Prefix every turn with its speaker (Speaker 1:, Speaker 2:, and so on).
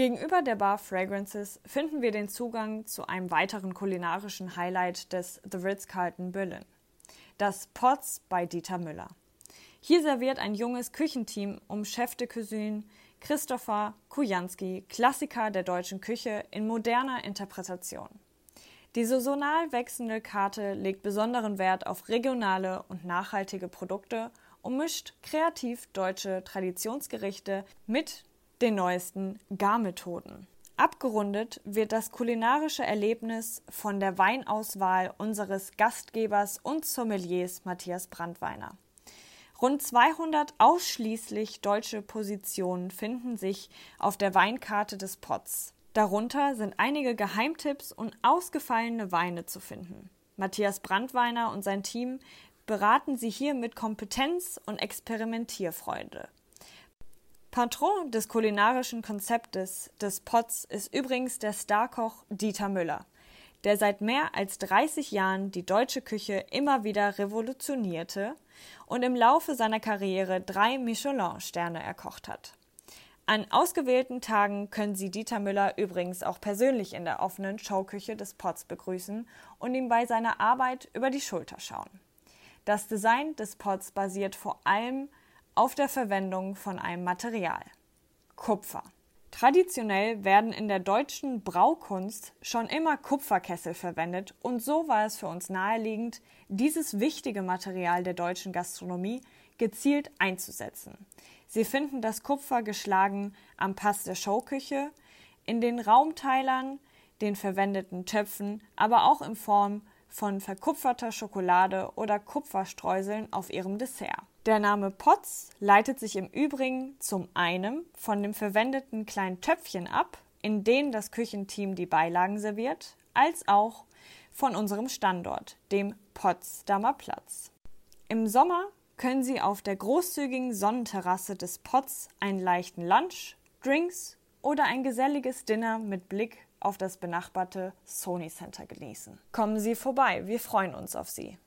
Speaker 1: Gegenüber der Bar Fragrances finden wir den Zugang zu einem weiteren kulinarischen Highlight des The Ritz-Carlton Berlin. Das Potts bei Dieter Müller. Hier serviert ein junges Küchenteam um Chef de Cuisine Christopher Kujanski Klassiker der deutschen Küche in moderner Interpretation. Die saisonal wechselnde Karte legt besonderen Wert auf regionale und nachhaltige Produkte und mischt kreativ deutsche Traditionsgerichte mit den neuesten Garmethoden. Abgerundet wird das kulinarische Erlebnis von der Weinauswahl unseres Gastgebers und Sommeliers Matthias Brandweiner. Rund 200 ausschließlich deutsche Positionen finden sich auf der Weinkarte des Pots. Darunter sind einige Geheimtipps und ausgefallene Weine zu finden. Matthias Brandweiner und sein Team beraten Sie hier mit Kompetenz und Experimentierfreude. Patron des kulinarischen Konzeptes des Pots ist übrigens der Starkoch Dieter Müller, der seit mehr als 30 Jahren die deutsche Küche immer wieder revolutionierte und im Laufe seiner Karriere drei Michelin-Sterne erkocht hat. An ausgewählten Tagen können Sie Dieter Müller übrigens auch persönlich in der offenen Showküche des Pots begrüßen und ihm bei seiner Arbeit über die Schulter schauen. Das Design des Pots basiert vor allem auf der Verwendung von einem Material Kupfer. Traditionell werden in der deutschen Braukunst schon immer Kupferkessel verwendet und so war es für uns naheliegend, dieses wichtige Material der deutschen Gastronomie gezielt einzusetzen. Sie finden das Kupfer geschlagen am Pass der Showküche, in den Raumteilern, den verwendeten Töpfen, aber auch in Form von verkupferter Schokolade oder Kupferstreuseln auf ihrem Dessert. Der Name Potz leitet sich im Übrigen zum einen von dem verwendeten kleinen Töpfchen ab, in denen das Küchenteam die Beilagen serviert, als auch von unserem Standort, dem Potsdamer Platz. Im Sommer können Sie auf der großzügigen Sonnenterrasse des Potts einen leichten Lunch, Drinks oder ein geselliges Dinner mit Blick auf das benachbarte Sony Center genießen. Kommen Sie vorbei, wir freuen uns auf Sie.